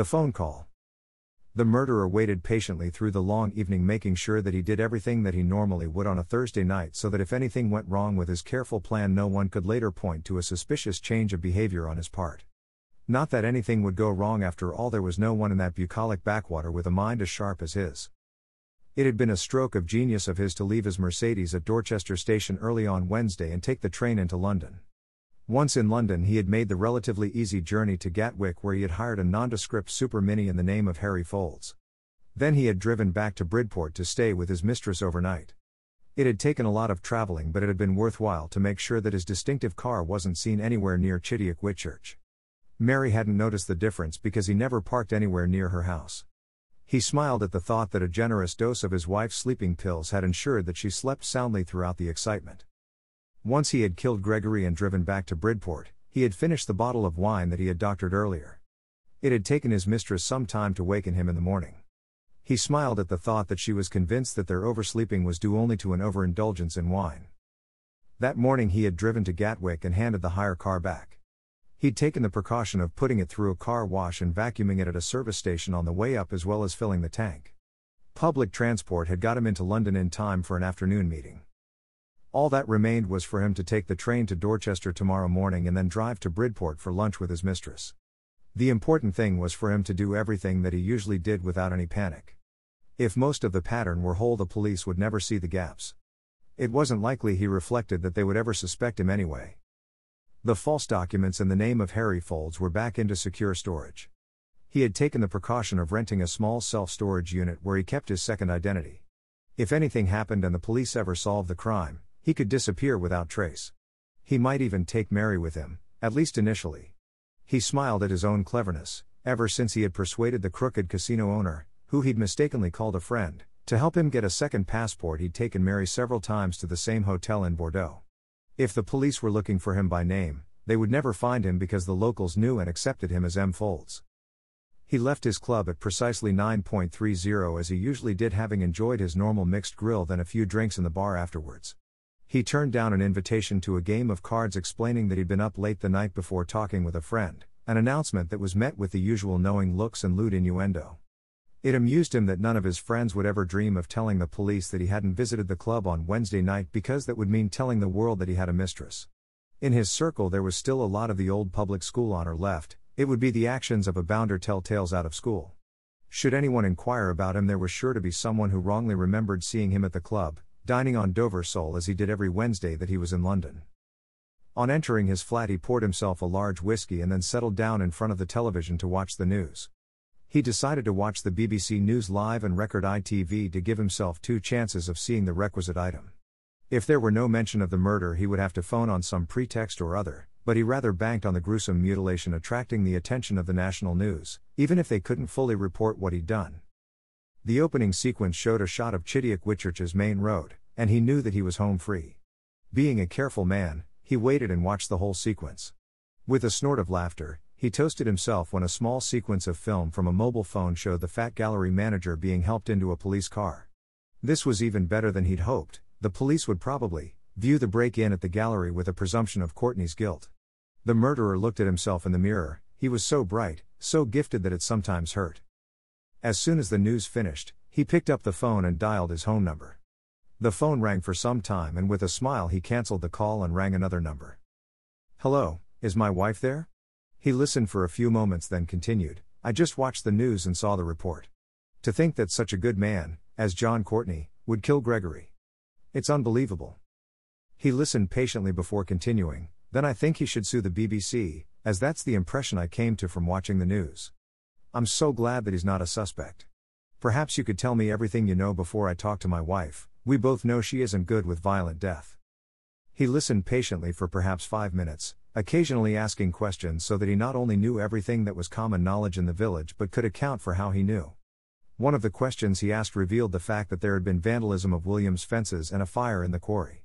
The phone call. The murderer waited patiently through the long evening, making sure that he did everything that he normally would on a Thursday night so that if anything went wrong with his careful plan, no one could later point to a suspicious change of behavior on his part. Not that anything would go wrong after all, there was no one in that bucolic backwater with a mind as sharp as his. It had been a stroke of genius of his to leave his Mercedes at Dorchester Station early on Wednesday and take the train into London. Once in London, he had made the relatively easy journey to Gatwick, where he had hired a nondescript super mini in the name of Harry Folds. Then he had driven back to Bridport to stay with his mistress overnight. It had taken a lot of traveling, but it had been worthwhile to make sure that his distinctive car wasn't seen anywhere near Chidiock Whitchurch. Mary hadn't noticed the difference because he never parked anywhere near her house. He smiled at the thought that a generous dose of his wife's sleeping pills had ensured that she slept soundly throughout the excitement. Once he had killed Gregory and driven back to Bridport, he had finished the bottle of wine that he had doctored earlier. It had taken his mistress some time to waken him in the morning. He smiled at the thought that she was convinced that their oversleeping was due only to an overindulgence in wine. That morning he had driven to Gatwick and handed the hire car back. He'd taken the precaution of putting it through a car wash and vacuuming it at a service station on the way up as well as filling the tank. Public transport had got him into London in time for an afternoon meeting. All that remained was for him to take the train to Dorchester tomorrow morning and then drive to Bridport for lunch with his mistress. The important thing was for him to do everything that he usually did without any panic. If most of the pattern were whole, the police would never see the gaps. It wasn't likely, he reflected, that they would ever suspect him anyway. The false documents in the name of Harry Folds were back into secure storage. He had taken the precaution of renting a small self storage unit where he kept his second identity. If anything happened and the police ever solved the crime, he could disappear without trace. He might even take Mary with him, at least initially. He smiled at his own cleverness, ever since he had persuaded the crooked casino owner, who he'd mistakenly called a friend, to help him get a second passport. He'd taken Mary several times to the same hotel in Bordeaux. If the police were looking for him by name, they would never find him because the locals knew and accepted him as M. Folds. He left his club at precisely 9.30 as he usually did, having enjoyed his normal mixed grill, then a few drinks in the bar afterwards. He turned down an invitation to a game of cards explaining that he'd been up late the night before talking with a friend, an announcement that was met with the usual knowing looks and lewd innuendo. It amused him that none of his friends would ever dream of telling the police that he hadn't visited the club on Wednesday night because that would mean telling the world that he had a mistress. In his circle, there was still a lot of the old public school honor left, it would be the actions of a bounder tell tales out of school. Should anyone inquire about him, there was sure to be someone who wrongly remembered seeing him at the club, dining on Dover sole as he did every Wednesday that he was in London. On entering his flat, he poured himself a large whiskey and then settled down in front of the television to watch the news. He decided to watch the BBC News Live and Record ITV to give himself two chances of seeing the requisite item. If there were no mention of the murder, he would have to phone on some pretext or other, but he rather banked on the gruesome mutilation attracting the attention of the national news, even if they couldn't fully report what he'd done. The opening sequence showed a shot of Chidiock Whitchurch's main road, and he knew that he was home free. Being a careful man, he waited and watched the whole sequence. With a snort of laughter, he toasted himself when a small sequence of film from a mobile phone showed the fat gallery manager being helped into a police car. This was even better than he'd hoped, the police would probably view the break in at the gallery with a presumption of Courtney's guilt. The murderer looked at himself in the mirror, he was so bright, so gifted that it sometimes hurt. As soon as the news finished, he picked up the phone and dialed his home number. The phone rang for some time, and with a smile, he cancelled the call and rang another number. Hello, is my wife there? He listened for a few moments, then continued I just watched the news and saw the report. To think that such a good man, as John Courtney, would kill Gregory. It's unbelievable. He listened patiently before continuing, then I think he should sue the BBC, as that's the impression I came to from watching the news. I'm so glad that he's not a suspect. Perhaps you could tell me everything you know before I talk to my wife. We both know she isn't good with violent death. He listened patiently for perhaps five minutes, occasionally asking questions so that he not only knew everything that was common knowledge in the village but could account for how he knew. One of the questions he asked revealed the fact that there had been vandalism of Williams' fences and a fire in the quarry.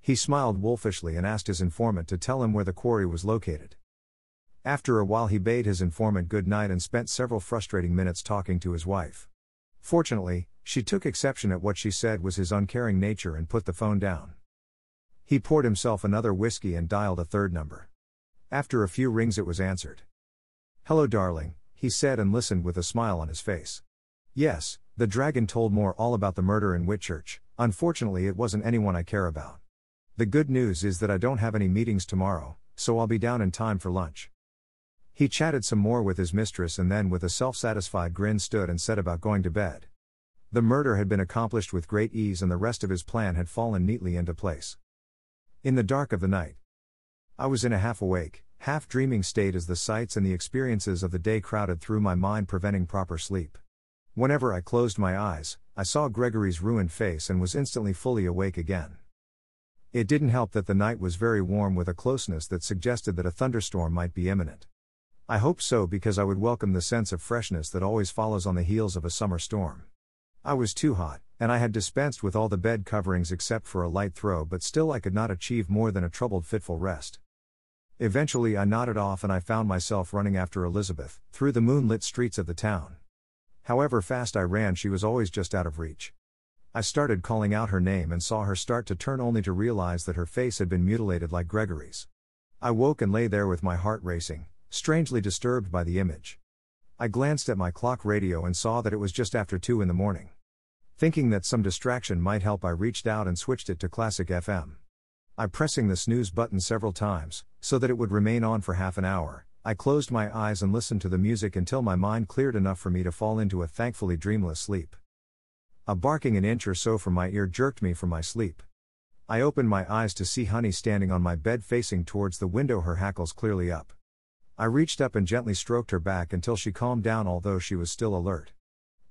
He smiled wolfishly and asked his informant to tell him where the quarry was located. After a while, he bade his informant good night and spent several frustrating minutes talking to his wife. Fortunately, she took exception at what she said was his uncaring nature and put the phone down. He poured himself another whiskey and dialed a third number. After a few rings, it was answered. Hello, darling, he said and listened with a smile on his face. Yes, the dragon told more all about the murder in Whitchurch, unfortunately, it wasn't anyone I care about. The good news is that I don't have any meetings tomorrow, so I'll be down in time for lunch. He chatted some more with his mistress and then, with a self satisfied grin, stood and set about going to bed. The murder had been accomplished with great ease and the rest of his plan had fallen neatly into place. In the dark of the night, I was in a half awake, half dreaming state as the sights and the experiences of the day crowded through my mind, preventing proper sleep. Whenever I closed my eyes, I saw Gregory's ruined face and was instantly fully awake again. It didn't help that the night was very warm with a closeness that suggested that a thunderstorm might be imminent. I hope so because I would welcome the sense of freshness that always follows on the heels of a summer storm. I was too hot, and I had dispensed with all the bed coverings except for a light throw, but still I could not achieve more than a troubled, fitful rest. Eventually, I nodded off and I found myself running after Elizabeth, through the moonlit streets of the town. However fast I ran, she was always just out of reach. I started calling out her name and saw her start to turn only to realize that her face had been mutilated like Gregory's. I woke and lay there with my heart racing, strangely disturbed by the image. I glanced at my clock radio and saw that it was just after 2 in the morning. Thinking that some distraction might help, I reached out and switched it to Classic FM. I pressing the snooze button several times, so that it would remain on for half an hour. I closed my eyes and listened to the music until my mind cleared enough for me to fall into a thankfully dreamless sleep. A barking an inch or so from my ear jerked me from my sleep. I opened my eyes to see Honey standing on my bed facing towards the window, her hackles clearly up. I reached up and gently stroked her back until she calmed down, although she was still alert.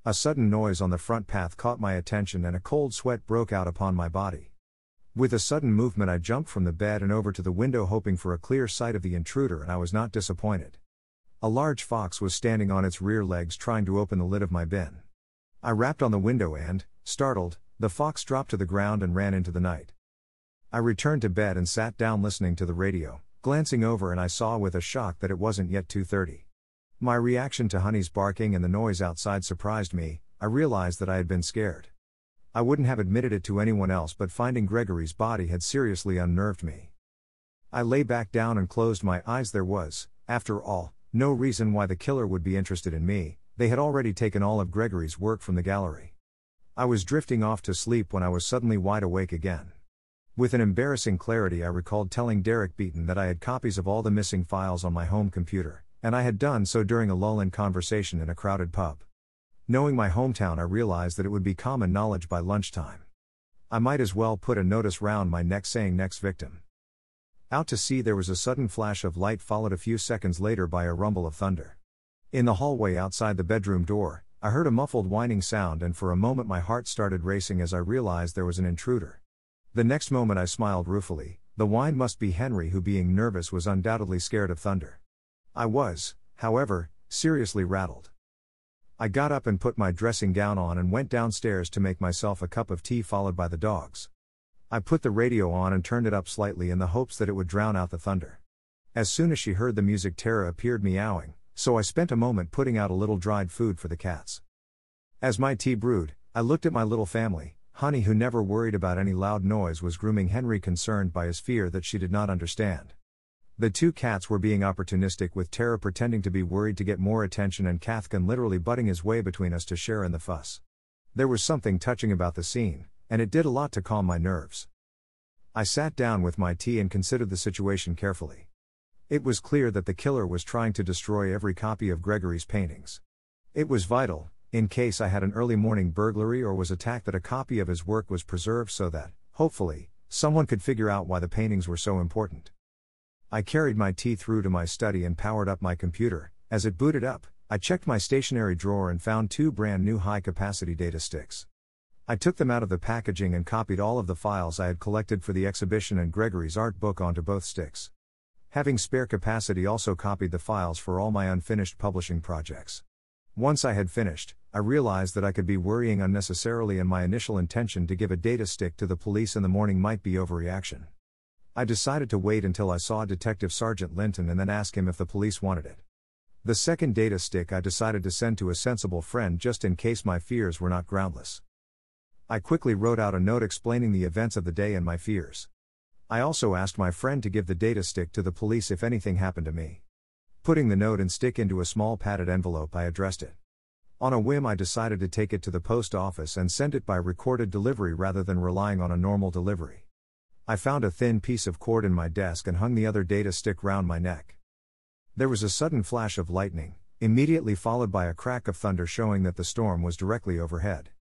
A sudden noise on the front path caught my attention and a cold sweat broke out upon my body. With a sudden movement, I jumped from the bed and over to the window, hoping for a clear sight of the intruder, and I was not disappointed. A large fox was standing on its rear legs trying to open the lid of my bin. I rapped on the window and, startled, the fox dropped to the ground and ran into the night. I returned to bed and sat down listening to the radio. Glancing over and I saw with a shock that it wasn't yet 2:30. My reaction to Honey's barking and the noise outside surprised me. I realized that I had been scared. I wouldn't have admitted it to anyone else, but finding Gregory's body had seriously unnerved me. I lay back down and closed my eyes. There was, after all, no reason why the killer would be interested in me, they had already taken all of Gregory's work from the gallery. I was drifting off to sleep when I was suddenly wide awake again. With an embarrassing clarity, I recalled telling Derek Beaton that I had copies of all the missing files on my home computer, and I had done so during a lull in conversation in a crowded pub. Knowing my hometown, I realized that it would be common knowledge by lunchtime. I might as well put a notice round my neck saying next victim. Out to sea, there was a sudden flash of light, followed a few seconds later by a rumble of thunder. In the hallway outside the bedroom door, I heard a muffled whining sound, and for a moment my heart started racing as I realized there was an intruder. The next moment I smiled ruefully, the whine must be Henry, who, being nervous, was undoubtedly scared of thunder. I was, however, seriously rattled. I got up and put my dressing gown on and went downstairs to make myself a cup of tea, followed by the dogs. I put the radio on and turned it up slightly in the hopes that it would drown out the thunder. As soon as she heard the music, Tara appeared meowing, so I spent a moment putting out a little dried food for the cats. As my tea brewed, I looked at my little family, Honey, who never worried about any loud noise, was grooming Henry, concerned by his fear that she did not understand. The two cats were being opportunistic, with Tara pretending to be worried to get more attention and Cathkin literally butting his way between us to share in the fuss. There was something touching about the scene, and it did a lot to calm my nerves. I sat down with my tea and considered the situation carefully. It was clear that the killer was trying to destroy every copy of Gregory's paintings. It was vital, in case I had an early morning burglary or was attacked, that a copy of his work was preserved so that, hopefully, someone could figure out why the paintings were so important. I carried my tea through to my study and powered up my computer. As it booted up, I checked my stationery drawer and found two brand new high capacity data sticks. I took them out of the packaging and copied all of the files I had collected for the exhibition and Gregory's art book onto both sticks. Having spare capacity, also copied the files for all my unfinished publishing projects. Once I had finished, I realized that I could be worrying unnecessarily, and my initial intention to give a data stick to the police in the morning might be overreaction. I decided to wait until I saw Detective Sergeant Linton and then ask him if the police wanted it. The second data stick I decided to send to a sensible friend just in case my fears were not groundless. I quickly wrote out a note explaining the events of the day and my fears. I also asked my friend to give the data stick to the police if anything happened to me. Putting the note and stick into a small padded envelope, I addressed it. On a whim, I decided to take it to the post office and send it by recorded delivery rather than relying on a normal delivery. I found a thin piece of cord in my desk and hung the other data stick round my neck. There was a sudden flash of lightning, immediately followed by a crack of thunder showing that the storm was directly overhead.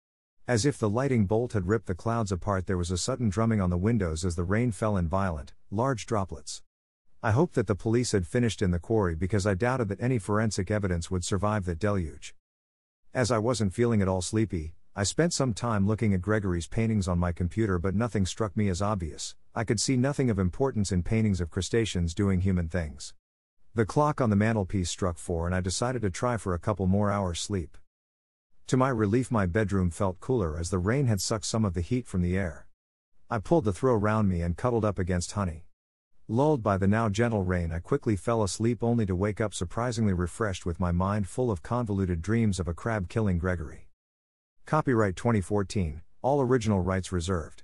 As if the lighting bolt had ripped the clouds apart, there was a sudden drumming on the windows as the rain fell in violent, large droplets. I hoped that the police had finished in the quarry because I doubted that any forensic evidence would survive that deluge. As I wasn't feeling at all sleepy, I spent some time looking at Gregory's paintings on my computer, but nothing struck me as obvious. I could see nothing of importance in paintings of crustaceans doing human things. The clock on the mantelpiece struck four, and I decided to try for a couple more hours' sleep. To my relief, my bedroom felt cooler as the rain had sucked some of the heat from the air. I pulled the throw round me and cuddled up against Honey. Lulled by the now gentle rain, I quickly fell asleep only to wake up surprisingly refreshed with my mind full of convoluted dreams of a crab killing Gregory. Copyright 2014, all original rights reserved.